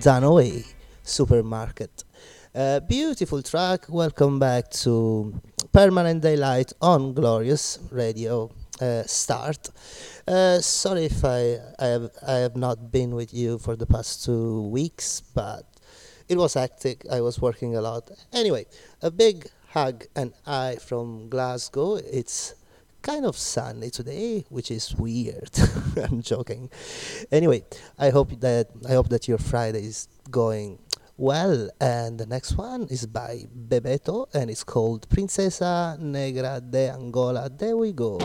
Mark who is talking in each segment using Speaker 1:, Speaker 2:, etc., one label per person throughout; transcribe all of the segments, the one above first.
Speaker 1: Dunaway Supermarket. Beautiful track. Welcome back to Permanent Daylight on Glorious Radio uh, Start. Uh, sorry if I, I have I have not been with you for the past two weeks, but it was hectic. I was working a lot. Anyway, a big hug and I from Glasgow. It's kind of sunny today, which is weird. I'm joking. Anyway, I hope that I hope that your Friday is going well. And the next one is by Bebeto and it's called Princesa Negra de Angola. There we go.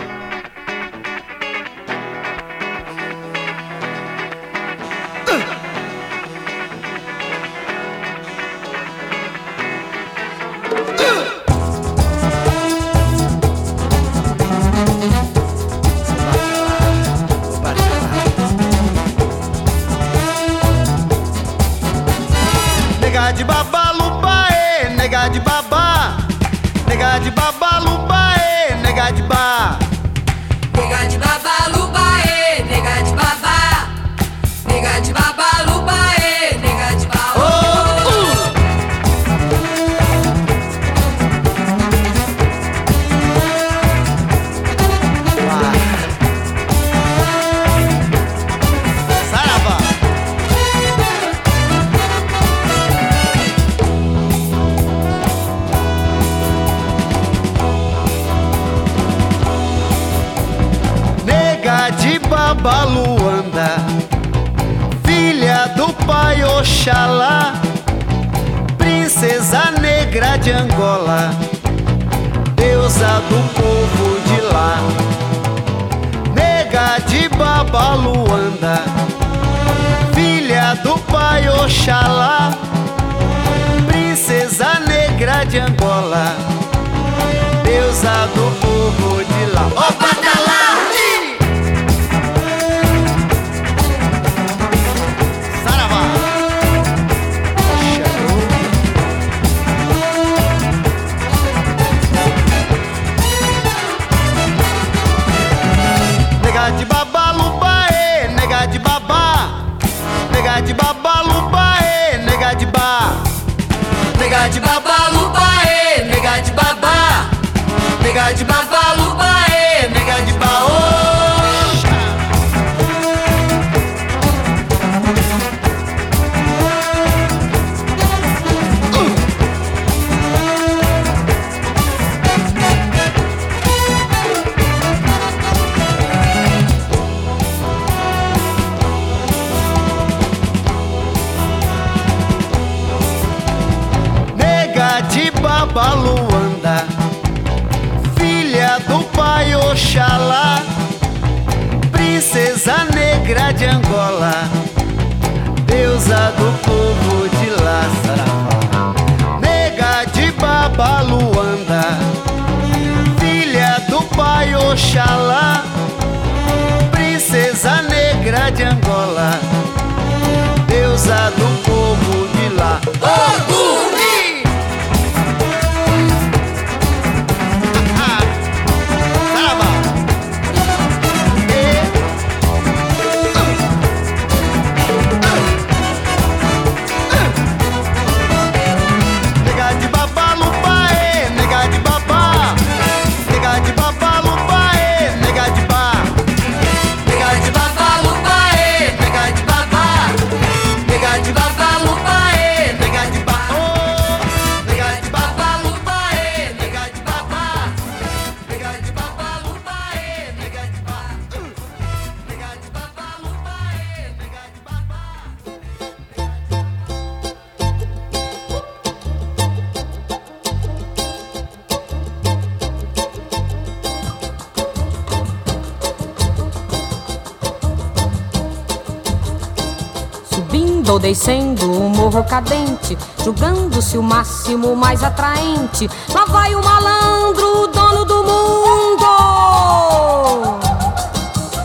Speaker 2: Descendo o morro cadente, julgando-se o máximo mais atraente. Lá vai o malandro, o dono do mundo.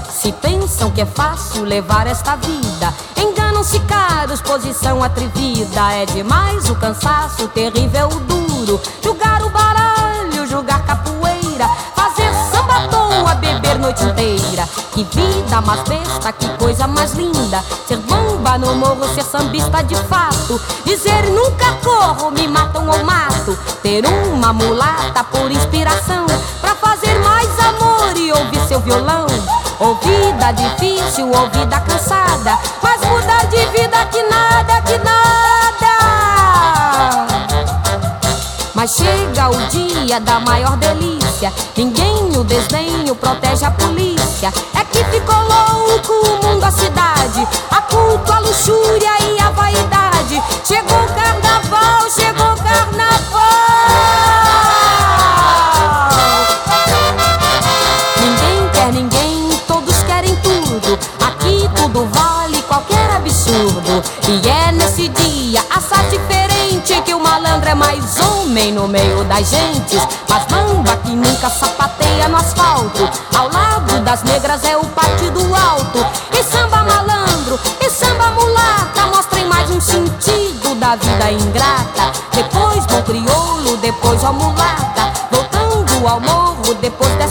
Speaker 2: Se pensam que é fácil levar esta vida, enganam-se caros, posição atrevida. É demais o cansaço terrível, duro. Julgar o baralho, julgar capoeira, fazer samba à toa, beber noite inteira Que vida mais besta, que coisa mais linda. Ser bamba no morro, ser sambista de fato. Dizer nunca corro, me matam ou mato. Ter uma mulata por inspiração. Pra fazer mais amor e ouvir seu violão. Ouvida difícil, ouvida cansada. Mas mudar de vida que nada, que nada. Mas chega o dia da maior delícia. Ninguém o desdenho protege a polícia. Ficou louco o mundo, a cidade. A culto, a luxúria e a vaidade. Chegou o carnaval, chegou o carnaval. absurdo. E é nesse dia, assaz diferente, que o malandro é mais homem no meio das gentes. Mas mamba que nunca sapateia no asfalto. Ao lado das negras é vejo mulata voltando ao morro depois
Speaker 3: dessa.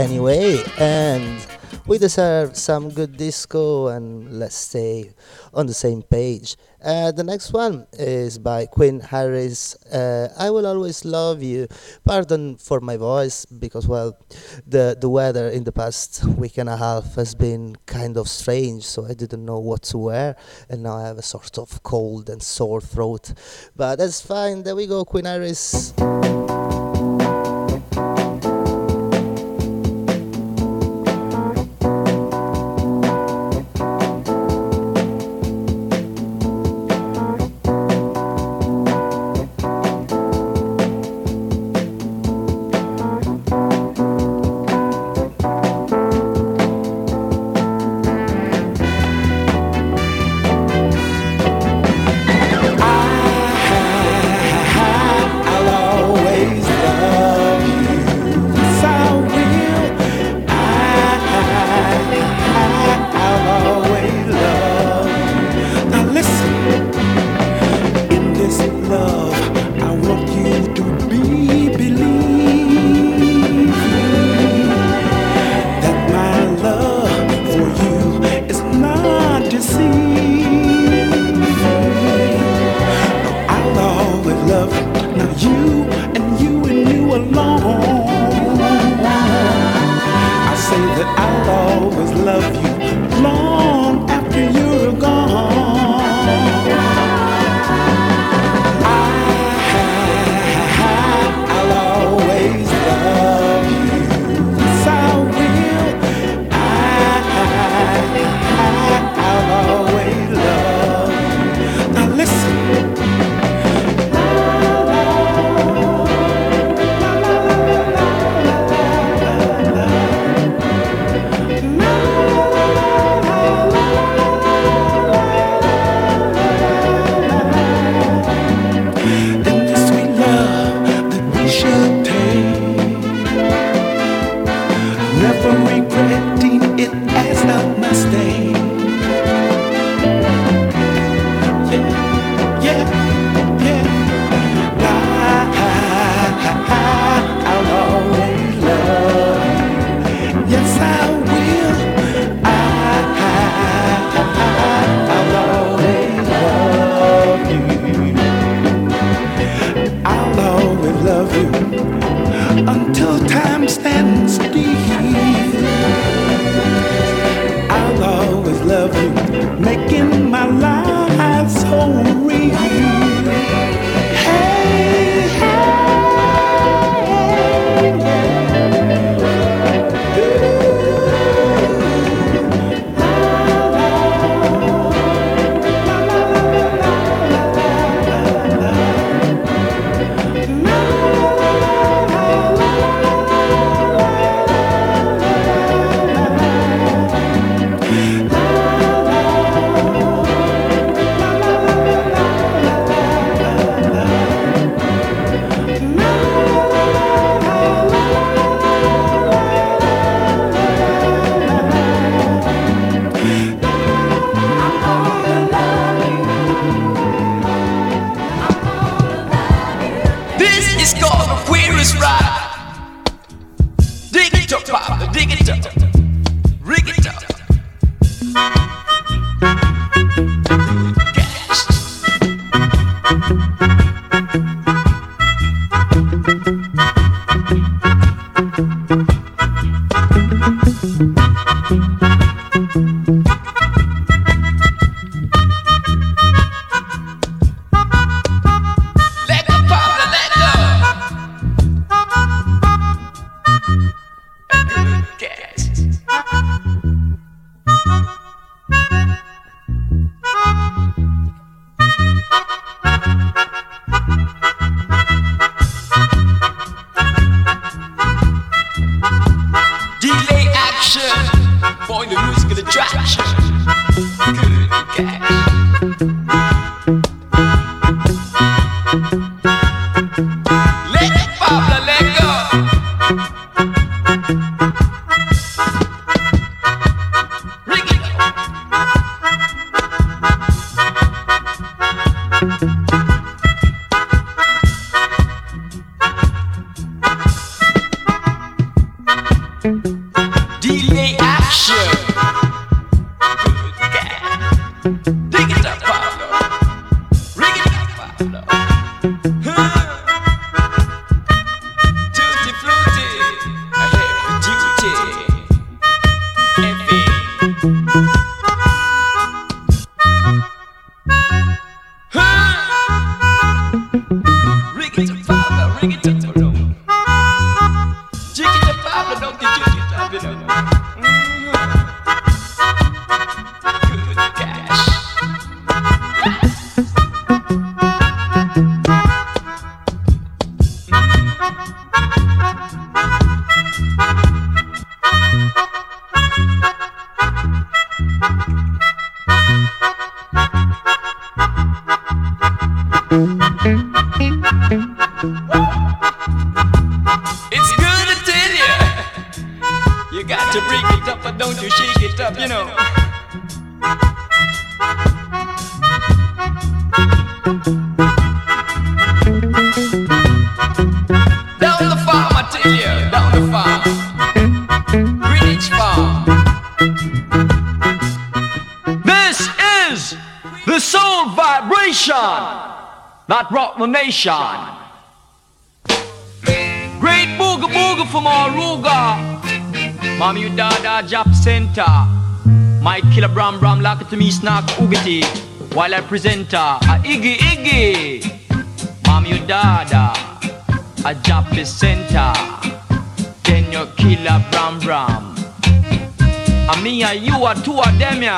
Speaker 3: Anyway, and we deserve some good disco, and let's stay on the same page. Uh, the next one is by Queen Harris. Uh, I will always love you. Pardon for my voice because well, the the weather in the past week and a half has been kind of strange, so I didn't know what to wear, and now I have a sort of cold and sore throat. But that's fine. There we go, Queen Harris.
Speaker 4: nation. Great booga booga from Aruga. Mommy, you dada job center. My killer bram bram lock to me snack ugity. While I present a iggy iggy. Mommy, you dada a job center. Then your killer bram bram. And me and you are two of them ya.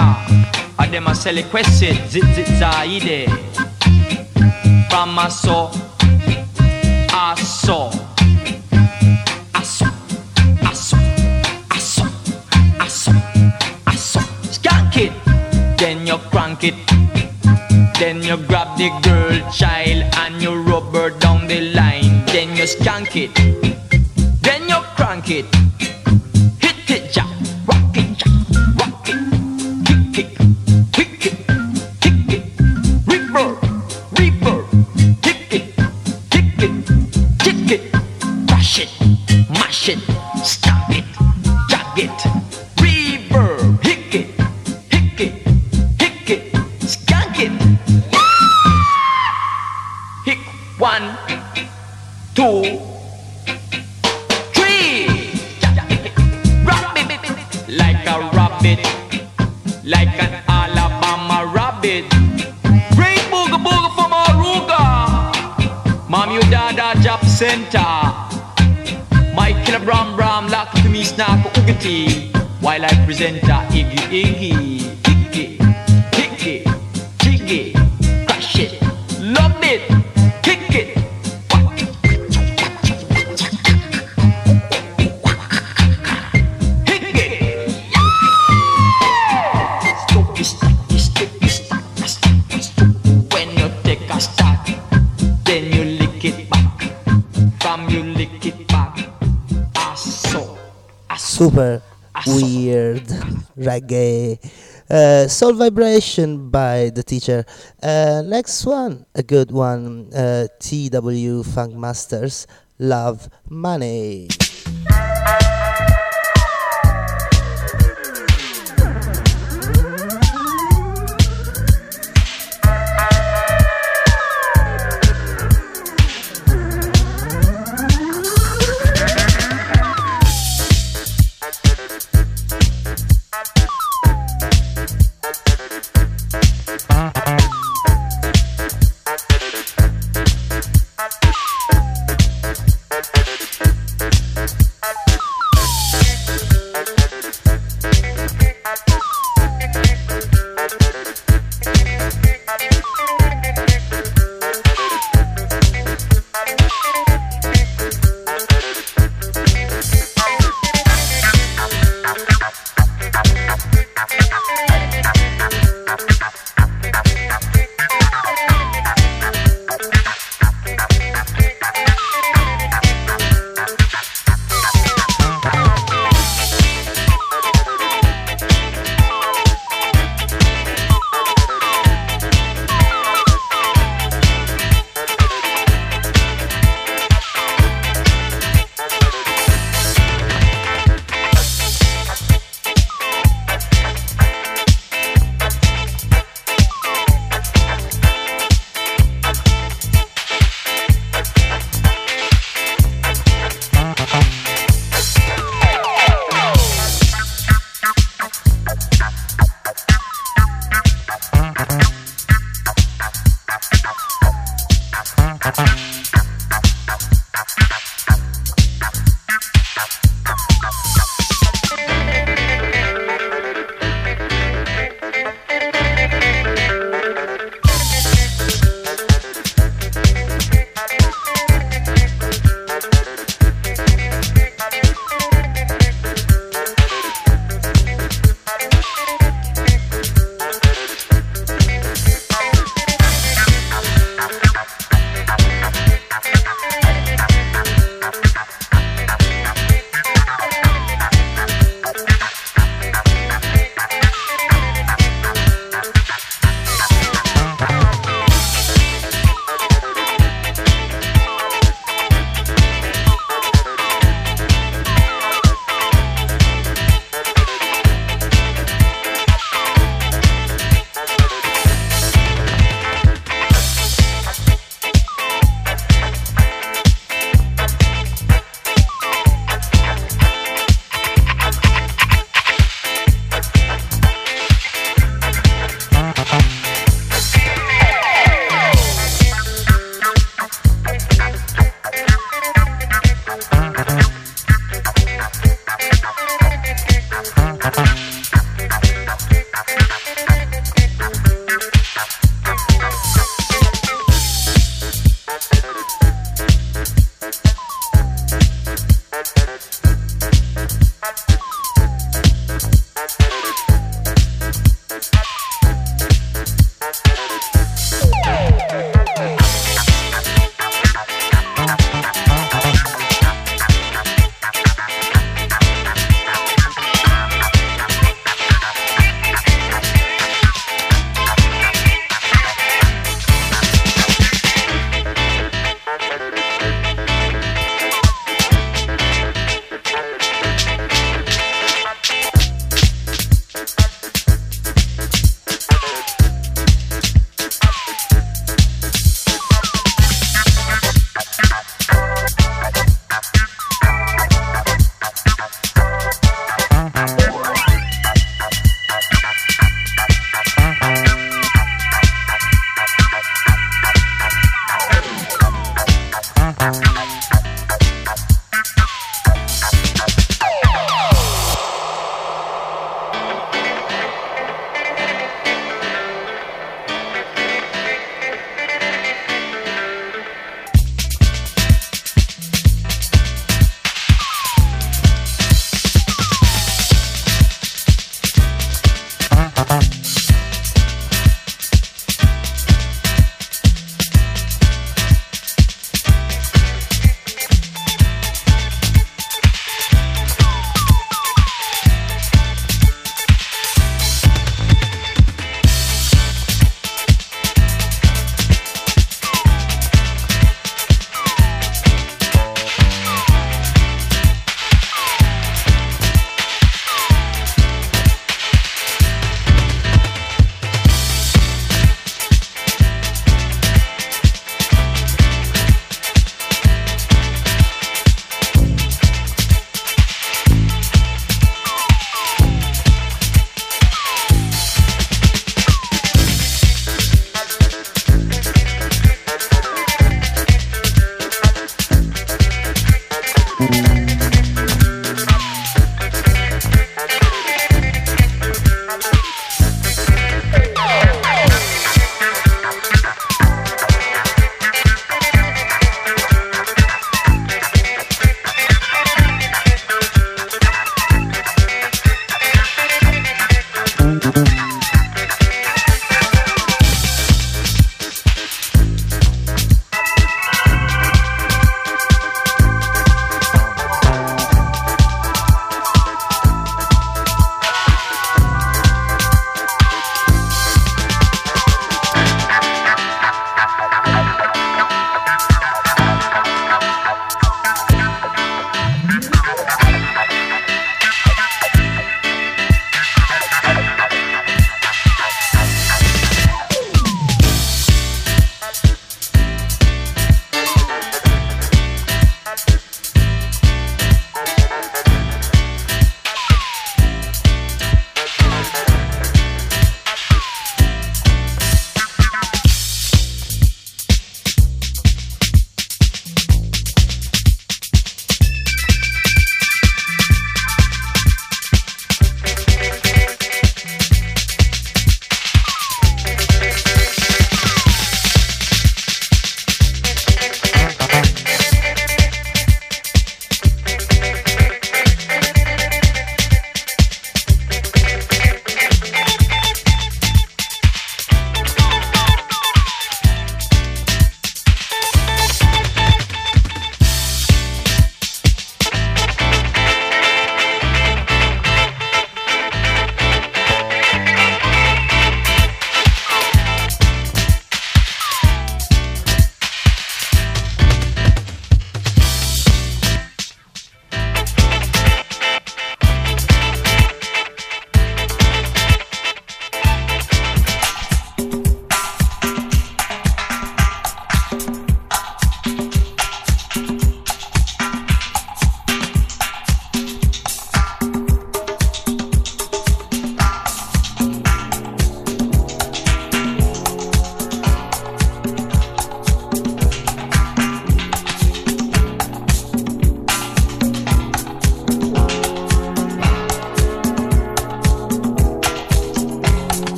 Speaker 4: A them a sell a question zit zit zaide from aso, aso, aso, aso, aso, aso, aso. Skank it, then you crank it. Then you grab the girl while I present a
Speaker 5: super weird reggae. Uh, Soul Vibration by the teacher. Uh, next one, a good one. Uh, TW Funk Masters, Love Money.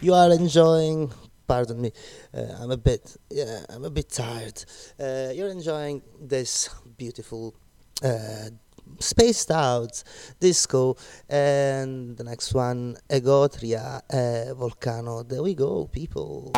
Speaker 5: you are enjoying pardon me uh, i'm a bit yeah i'm a bit tired. Uh, you're enjoying this beautiful uh, spaced out disco and the next one egotria uh, volcano. There we go people.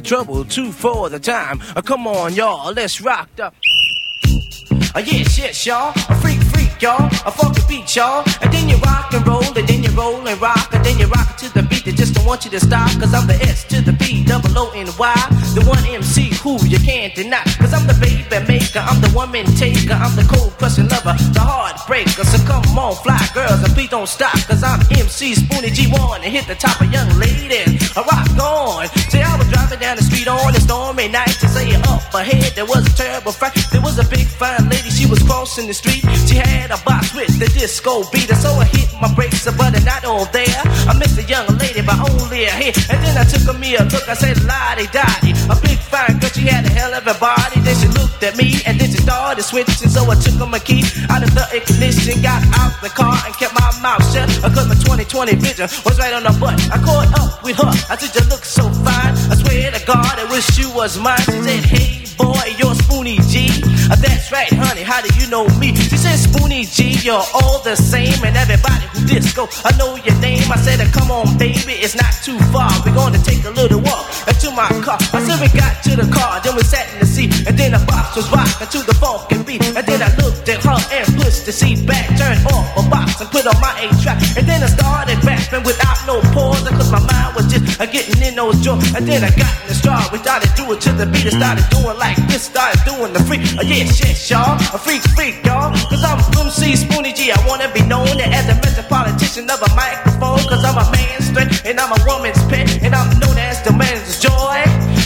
Speaker 6: The trouble, two for the time. Uh, come on, y'all, let's rock the. Uh, yes, yes, y'all. Freak, y'all. A funky beat, y'all. And then you rock and roll, and then you roll and rock, and then you rock to the beat. They just don't want you to stop, cause I'm the S to the B, double O N Y. The one MC who you can't deny. Cause I'm the baby maker, I'm the woman taker, I'm the cold crushing lover, the heartbreaker. So come on, fly girls, and please don't stop, cause I'm MC Spoonie G1 and hit the top of young ladies. I rock on. See, I was driving down the street on a stormy night to say up ahead there was a terrible fight. There was a big fine lady, she was crossing the street. She had a box with the disco beat, so I hit my brakes, but not all there. I missed a young lady but only a hit. and then I took a me a look. I said, Lottie Dottie, a big fine girl, she had a hell of a body. Then she looked at me, and then she started switching, so I took her my key out of the ignition, got out the car, and kept my mouth shut. Cause my 2020 vision was right on the butt. I caught up with her. I said, You look so fine. I swear to God, I wish you was mine. She said, Hey, boy, you're Spoonie G. Uh, that's right, honey, how do you know me? She said, Spoonie G, you're all the same. And everybody who disco, I know your name. I said, Come on, baby, it's not too far. We're going to take a little walk into my car. I said, We got to the car, then we sat in the seat. And then the box was rocking to the funky beat. And then I looked at her and pushed the seat back, turned off a box and put on my A track. And then I started rapping without no pause. Cause my mind was just uh, getting in those joints. And then I got in the straw. We started doing to the beat. and started doing like this. Started doing the freak. Uh, yeah, shit, y'all. A freak, freak, y'all. Cause I'm MC Spoonie G. I wanna be known as a metropolitan of a microphone. Cause I'm a man's straight and I'm a woman's pet. And I'm known as the man's joy.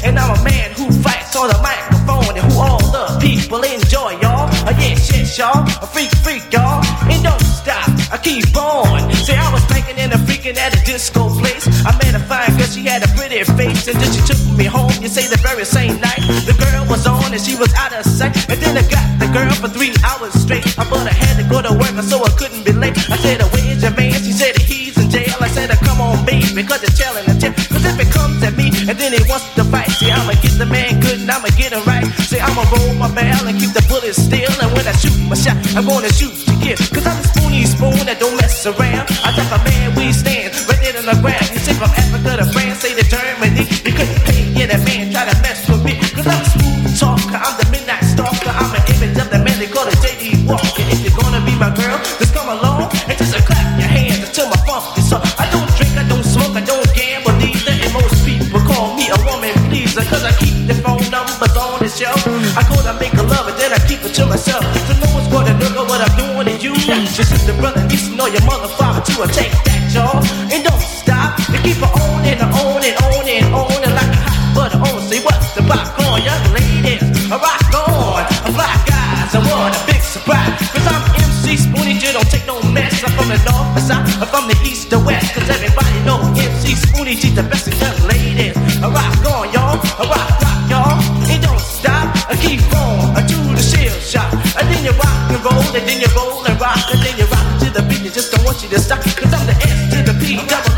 Speaker 6: And I'm a man who fights on the microphone and who all the people enjoy, y'all. Uh, yeah, shit, y'all. A freak, freak, y'all. And don't stop. I keep on. Say I was thinking and a freaking at a disco place. I met a fine girl, she had a pretty face, and then she took me home. You say the very same night. The girl was on and she was out of sight. And then I got the girl for three hours straight. I but I had to go to work, so I couldn't be late. I said, Where's your man? She said he's in jail. I said, Come on, baby, cause you're telling the tale. Cause if it comes at me and then he wants to fight, see, I'ma get the man good and I'ma get him right. Say, I'ma roll my barrel and keep the bullets still. And when I shoot my shot, I'm gonna shoot kill. Cause I'm a spoony spoon that don't mess around. I type a man we stand right there on the ground. You say from Africa to France, say to Germany. You couldn't pay, yeah, that man try to mess with me. Cause I'm a smooth talker, I'm the midnight stalker. I'm an image of the man they call it JD Walker. If you're gonna be my girl, the phone numbers on the shelf. I go to make a love and then I keep it to myself. So no one's gonna know what I'm doing to you. Your sister, brother, niece, know your mother, father too. I take that, y'all. And don't stop. You keep it on and on and on and on and like a hot butter on. Say what's the popcorn, young ladies? I rock on. I fly guys, I want a big surprise. Cause I'm MC Spoonie G, don't take no mess. I'm from the north, the south, I'm from the east, the west. Cause everybody know MC Spoonie G, the best young ladies. I rock then you roll and rock, and then you rock to the beat. You just don't want you to stop. Cause I'm the S to the P, double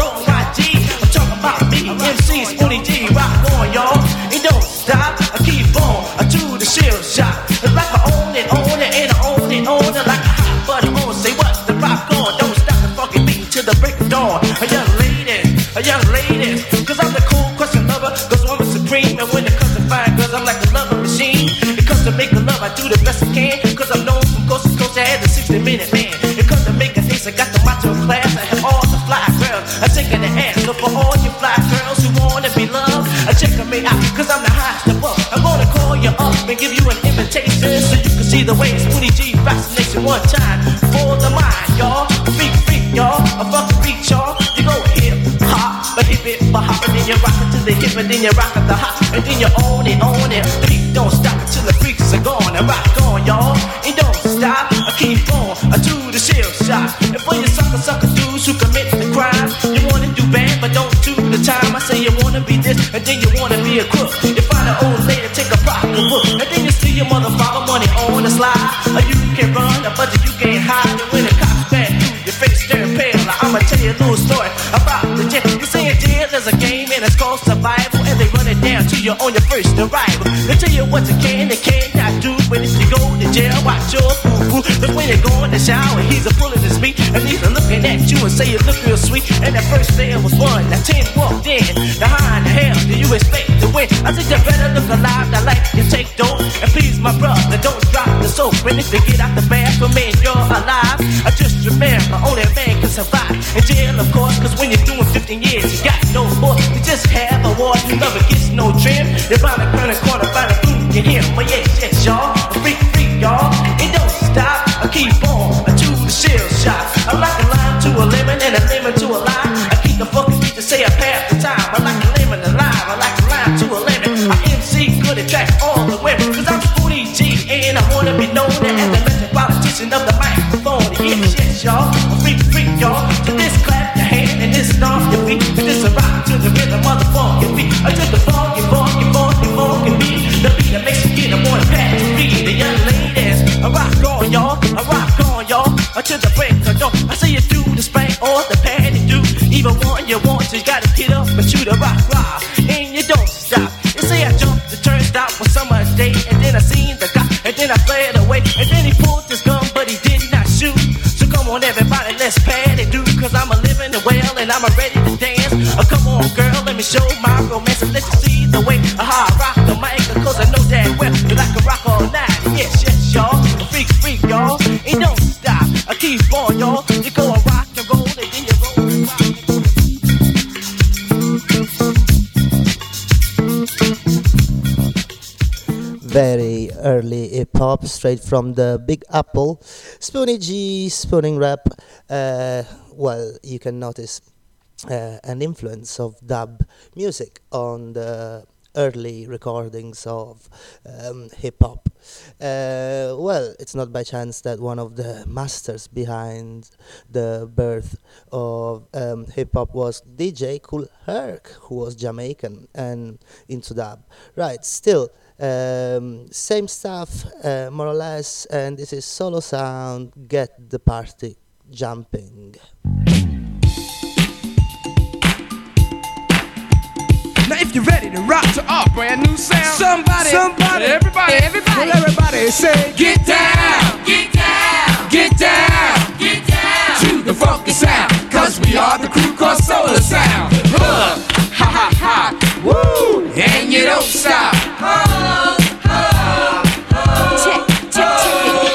Speaker 6: check me. Cause I'm the hottest above. I'm gonna call you up and give you an invitation. So you can see the way Spoonie G fascination one time. For the mind, y'all. Freak, freak, y'all. A fucking freak, y'all. You go hip, hop, but hip it, but hop, and then you rock it to the hip, and then you rock it the hop, and then you own it, own it. The beat don't stop until the freaks are gone. I rock on, y'all. And don't stop. I keep on. I do the shell shot. And for you sucker, sucker dudes who commit wanna be this, and then you wanna be a crook. You find an old lady, take a proper book, and then you steal your motherfucker money on the slide. Or you can run, uh, but you can't hide. And when the cops back you, your face turn pale. Like, I'ma tell you a little story about the jail. You say in jail there's a game and it's called survival, and they run it down to you on your first arrival. They tell you what you can and cannot do, but if you go to jail, watch your boo boo. Cause when you go in the shower, he's a pulling his meat, and you and say you look real sweet. And the first day it was one, now ten walked in. Now how in the hell do you expect to win? I said you better look alive, now like you take dope. And please, my brother, don't drop the soap. And if you get out the bathroom and you're alive, I just remember only a man can survive. In jail, of course, cause when you're doing 15 years, you got no more. You just have a war, you never gets no trim. You're to turn a corner, find a boom, you hear. But yes, yes, y'all, freak, freak, y'all. It don't stop, I keep on, I to the shell shot. I'm like a lime and shoot a rock,
Speaker 5: hop, straight from the Big Apple. Spoonie G, spooning rap. Uh, well, you can notice uh, an influence of dub music on the early recordings of um, hip hop. Uh, well, it's not by chance that one of the masters behind the birth of um, hip hop was DJ Kool Herc, who was Jamaican and into dub. Right, still. Um, same stuff, uh, more or less, and this is solo sound. Get the party jumping.
Speaker 7: Now if you're ready to rock to our brand new sound,
Speaker 8: Somebody,
Speaker 7: somebody,
Speaker 8: everybody,
Speaker 7: well everybody say,
Speaker 8: get down, get down,
Speaker 7: get down
Speaker 8: get down.
Speaker 7: to the funky sound, cause we are the crew called Solar Sound. Huh. Ha ha ha, woo, and you don't stop.
Speaker 2: Check, check, check.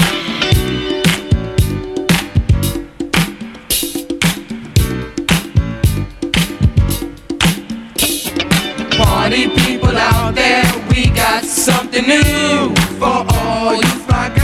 Speaker 7: Party people out there, we got something new for all you fly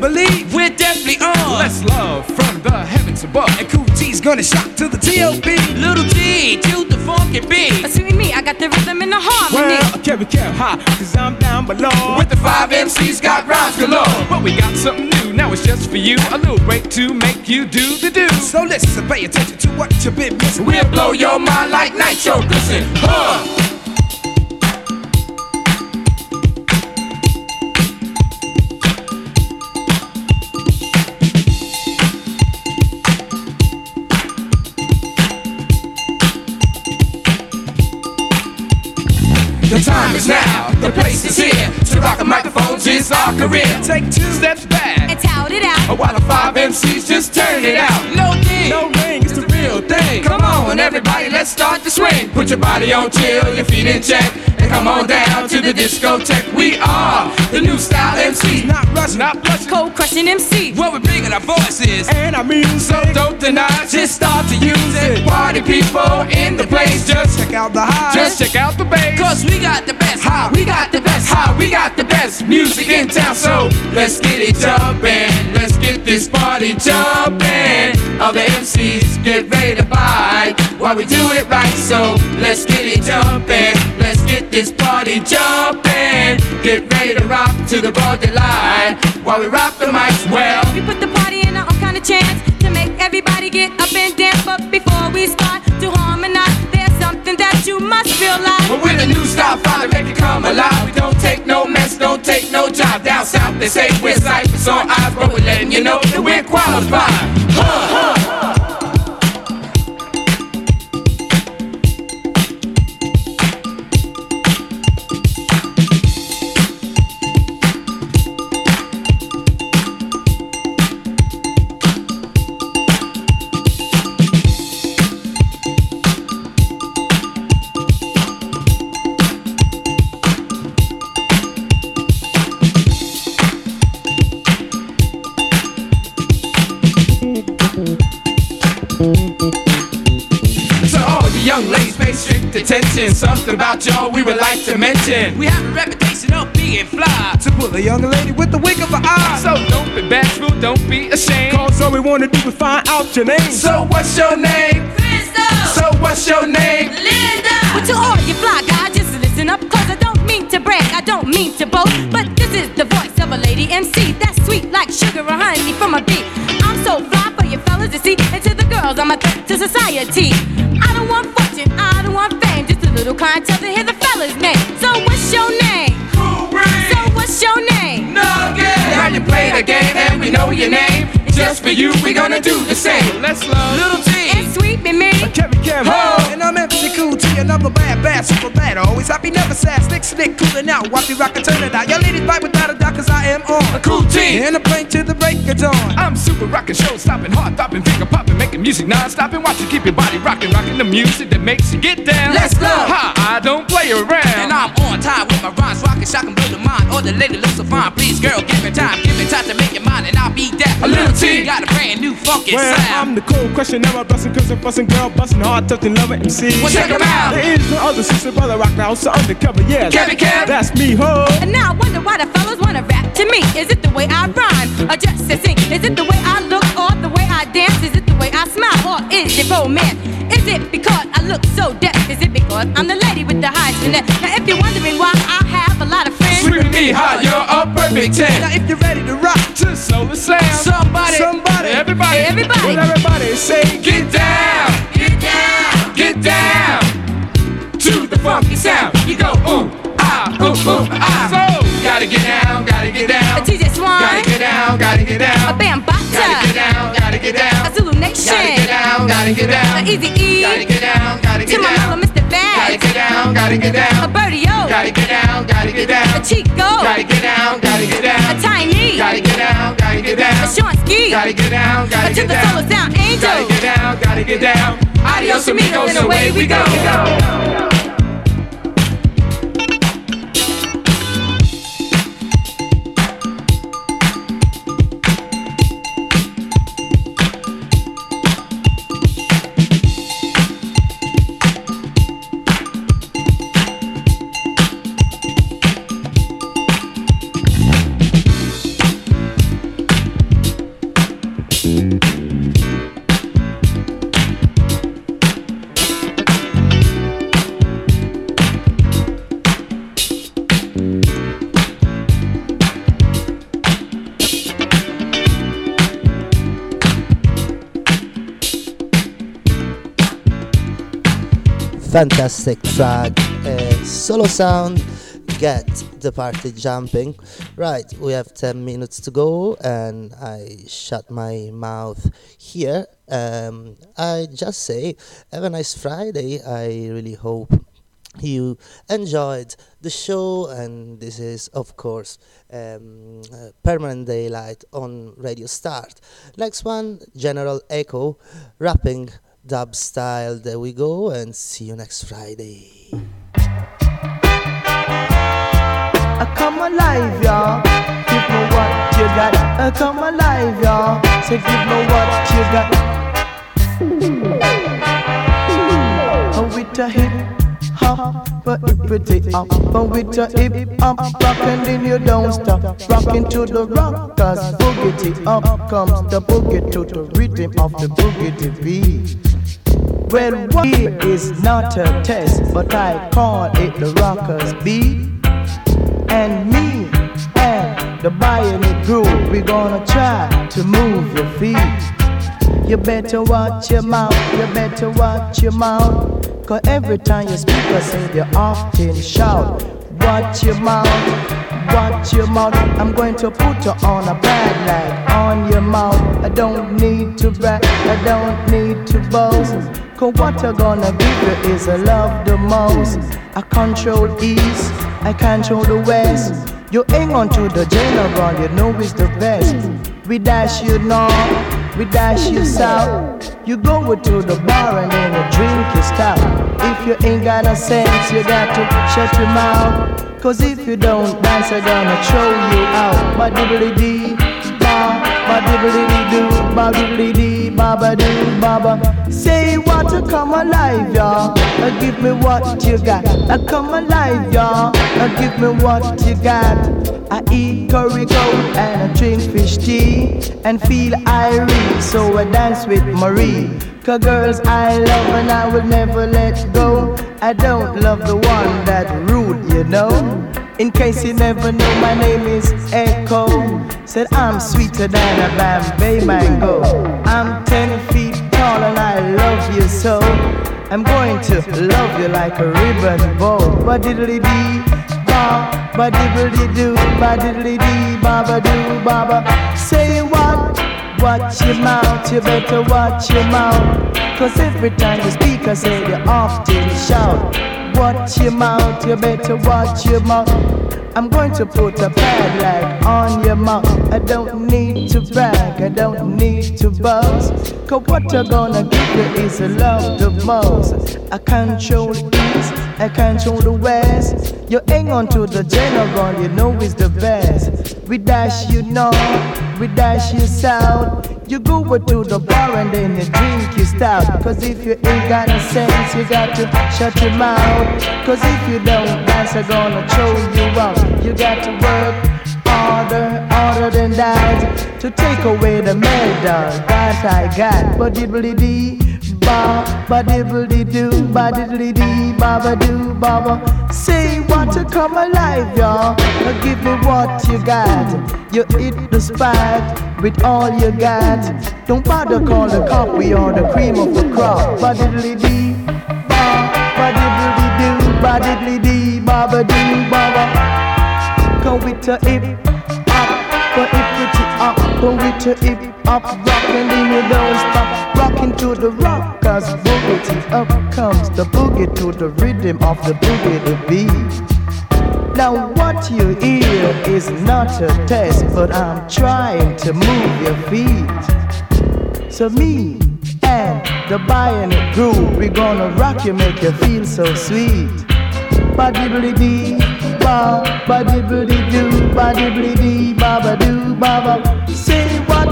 Speaker 7: believe we're definitely on.
Speaker 8: Let's love from the heavens above.
Speaker 7: And Cool G's gonna shock to the T.O.B.
Speaker 8: Little G to the funky beat.
Speaker 2: Uh, See me, I got the rhythm and the harmony.
Speaker 8: Well, carry care high, cause I'm down below.
Speaker 7: With the five MCs got rhymes galore.
Speaker 8: But we got something new, now it's just for you. A little break to make you do the do.
Speaker 7: So listen, pay attention to what you've been missing. We'll blow your mind like nitro glisten. Huh. Is now, the place is here. To rock the microphones is our career.
Speaker 8: Take two steps back.
Speaker 2: And tout it out.
Speaker 7: While the five MCs just turn it out. No D,
Speaker 8: No ring, it's the real thing.
Speaker 7: Come on, everybody, let's start the swing. Put your body on chill, your feet in check. And come on down to the discotheque. We are the new style MCs.
Speaker 8: Not rushing, not blushing.
Speaker 2: Cold crushing MC.
Speaker 7: Well, we're big in our voices.
Speaker 8: And I mean,
Speaker 7: So don't deny, just start to use it. Party people in the place, just
Speaker 8: check out the high.
Speaker 7: Just check out the bass. Cause we got the best. How? We got the best. How? We got the best music in town. So let's get it jumping. Let's get this party jumping. All the MCs get ready to buy while we do it right. So let's get it jumping. Let's get this party jumping. Get ready to rock to the borderline while we rock the mics well.
Speaker 2: We put the party in our own kind of chance to make everybody get up and dance. But before we start to harmonize, there's something that you must feel like.
Speaker 7: But we're the new style, finally make it come alive. We don't take no mess, don't take no job. Down south, they say we're cyphers on eyes, but we're letting you know that we're qualified. Huh, huh.
Speaker 3: Attention. Something about y'all we would like to mention.
Speaker 9: We have a reputation of being fly.
Speaker 3: To pull a young lady with the wink of an eye.
Speaker 7: So don't be bashful, don't be ashamed.
Speaker 3: Cause all we wanna do is find out your name. So what's your name? Crystal. So what's your name? Linda.
Speaker 8: Well, to all you fly guys, just listen up, cause I don't mean to brag, I don't mean to boast, but this is the voice of a lady MC that's sweet like sugar or honey from a bee. I'm so fly for you fellas to see, and to the girls, I'm a threat to society. I don't want fortune, I don't want fame, just a little clientele to hear the fellas' name. So what's your name? So what's your name? Nugget.
Speaker 3: Now you play the game and we know your name. Just for you, we gonna do the same.
Speaker 7: Let's love.
Speaker 3: Little
Speaker 8: me.
Speaker 3: Kevin Kevin. Ho! And I'm MC Cool T, another bad, bad, super bad. Always happy, never sad. Slick, slick, cooling out. Watch me rock and turn it out. Your ladies bite without a doubt, cause I am on.
Speaker 7: A cool team.
Speaker 3: In a plane to the break of dawn.
Speaker 7: I'm super rockin', show stopping, heart stopping, finger popping, making music non-stop and Watch you keep your body rocking, rocking the music that makes you get down.
Speaker 9: Let's go.
Speaker 7: Ha! I don't play around.
Speaker 9: And I'm on time with my rhymes, rockin', shockin', blow the mind. Or the lady looks so fine. Please, girl, give me time, give me time to make your mind, and I'll be that.
Speaker 7: A little T.
Speaker 9: Got a brand new funky
Speaker 10: Well, I'm the cool question, never bustin', cause I'm bustin' girl, bustin' hard, touching, loving MC.
Speaker 9: Well, check 'em out.
Speaker 10: There is no other sister, brother, rock now, so undercover, yeah.
Speaker 9: Kevin Kev.
Speaker 10: That's me, ho.
Speaker 8: And now I wonder why the fellas wanna rap to me. Is it the way I rhyme, or just to sing? Is it the way I look, or the way I dance? Is it the way I smile, or is it romance? Is it because I look so deaf? Is it because I'm the lady with the high finesse? Now if you're wondering why I have a lot of friends,
Speaker 7: Sweet me, hot, you're a perfect
Speaker 3: ten.
Speaker 7: Now
Speaker 3: if you're ready to rock,
Speaker 7: To solar slam.
Speaker 9: Somebody,
Speaker 3: somebody,
Speaker 7: Everybody,
Speaker 8: everybody,
Speaker 10: Well, everybody say,
Speaker 7: get down,
Speaker 9: get down.
Speaker 7: get down to the funky sound. You go ooh ah ooh ooh ah. So gotta get down, gotta get down.
Speaker 8: a
Speaker 7: TJ
Speaker 8: Swan,
Speaker 7: gotta get down, gotta get down, gotta get
Speaker 8: a
Speaker 7: down,
Speaker 8: Zulu
Speaker 7: gotta get down, gotta get down,
Speaker 8: Easy
Speaker 7: gotta
Speaker 8: E,
Speaker 7: get down, gotta
Speaker 8: to
Speaker 7: get
Speaker 8: my
Speaker 7: down,
Speaker 8: brother Mr.
Speaker 7: gotta get down, gotta get down.
Speaker 8: a Birdie O,
Speaker 7: gotta get down, gotta get down.
Speaker 8: a Chico,
Speaker 7: gotta get down, gotta get down.
Speaker 8: a Tiny,
Speaker 7: gotta get down, gotta get down.
Speaker 8: a Sean Ski,
Speaker 7: gotta get down, gotta
Speaker 8: to
Speaker 7: get
Speaker 8: the. Solo Sound
Speaker 7: Gotta get down, gotta get down. Adios amigos, and away we go.
Speaker 5: Fantastic track. Uh, solo sound, get the party jumping. Right, we have 10 minutes to go, and I shut my mouth here. Um, I just say, have a nice Friday. I really hope you enjoyed the show, and this is, of course, um, uh, Permanent Daylight on Radio Start. Next one, General Echo, rapping dub style. There we go, and see you next Friday.
Speaker 11: Uh, come alive, y'all. Give me what you got. Uh, come alive, y'all. Say, give me what you got. Uh, with a hip hop, but pretty up. Uh, with a hip hop, rockin' then you don't stop. Rockin' to the rockers, boogity up comes the boogie to the rhythm of the boogity beat. Well, what is not a test, but I call it the rockers beat. And me and the Bionic Groove, we gonna try to move your feet. You better watch your mouth, you better watch your mouth. Cause every time you speak, I say you often shout. Watch your mouth, watch your mouth. I'm going to put you on a bad light on your mouth. I don't need to brag, I don't need to boast. Cause what I'm gonna give you is a love the most. I control east, I control the west. You hang on to the general, you know it's the best. We dash you north, we dash you south. You go to the bar and then you drink your stout. If you ain't got no sense, you got to shut your mouth. Cause if you don't dance, I'm gonna throw you out. But diddly dee, ba, ba dibbly doo, ba dibbly dee, ba doo, ba Say what to come alive, y'all. Uh, give me what you got. Uh, come alive, y'all. Uh, give me what you got. I eat curry goat and I drink fish tea and feel irie, so I dance with Marie. Cause girls I love and I will never let go. I don't love the one that rude, you know. In case you never know, my name is Echo. Said I'm sweeter than a Bombay mango. I'm ten feet tall and I love you so. I'm going to love you like a ribbon bow. Ba diddly dee, ba, ba diddly doo, ba diddly dee, ba ba doo, ba ba. Say what? Watch your mouth, you better watch your mouth. Cause every time you speak, I say you often shout watch your mouth, you better watch your mouth. I'm going to put a padlock on your mouth. I don't need to brag, I don't need to boast. Cause what I'm gonna give you is a love the most. I control east, I control the west. You hang on to the general, you know it's the best. We dash you north, we dash you south. You go to the bar and then you drink your stout. Cause if you ain't got no sense, you got to shut your mouth. Cause if you don't dance, they're gonna throw you out. You got to work harder, harder than that to take away the medal that I got. But diddly ba, ba diddly doo, ba diddly dee, ba ba doo, ba ba. Say what to come alive, y'all. Give me what you got. You hit the spot with all you got. Don't bother call the cop, we are the cream of the crop. Ba diddly dee, ba, ba diddly doo, ba diddly dee, ba ba doo, ba ba. Come with a hip hop, but up. Come with a hip hop, rockin' and you don't stop. Rockin' to the rock, cause boogie up comes the boogie to the rhythm of the boogie the beat. Now what you hear is not a test, but I'm trying to move your feet. So me and the bionic groove, we gonna rock you, make you feel so sweet. Ba dibbly dee, ba, ba dibbly doo, ba dibbly dee, ba ba doo, ba ba.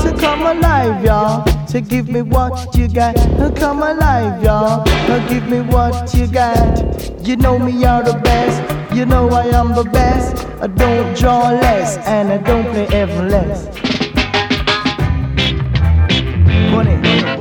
Speaker 11: To come alive, y'all. To give me what you got, To come alive, y'all. To give me what you got. You know me, you're the best. You know I am the best. I don't draw less and I don't play ever less. Money.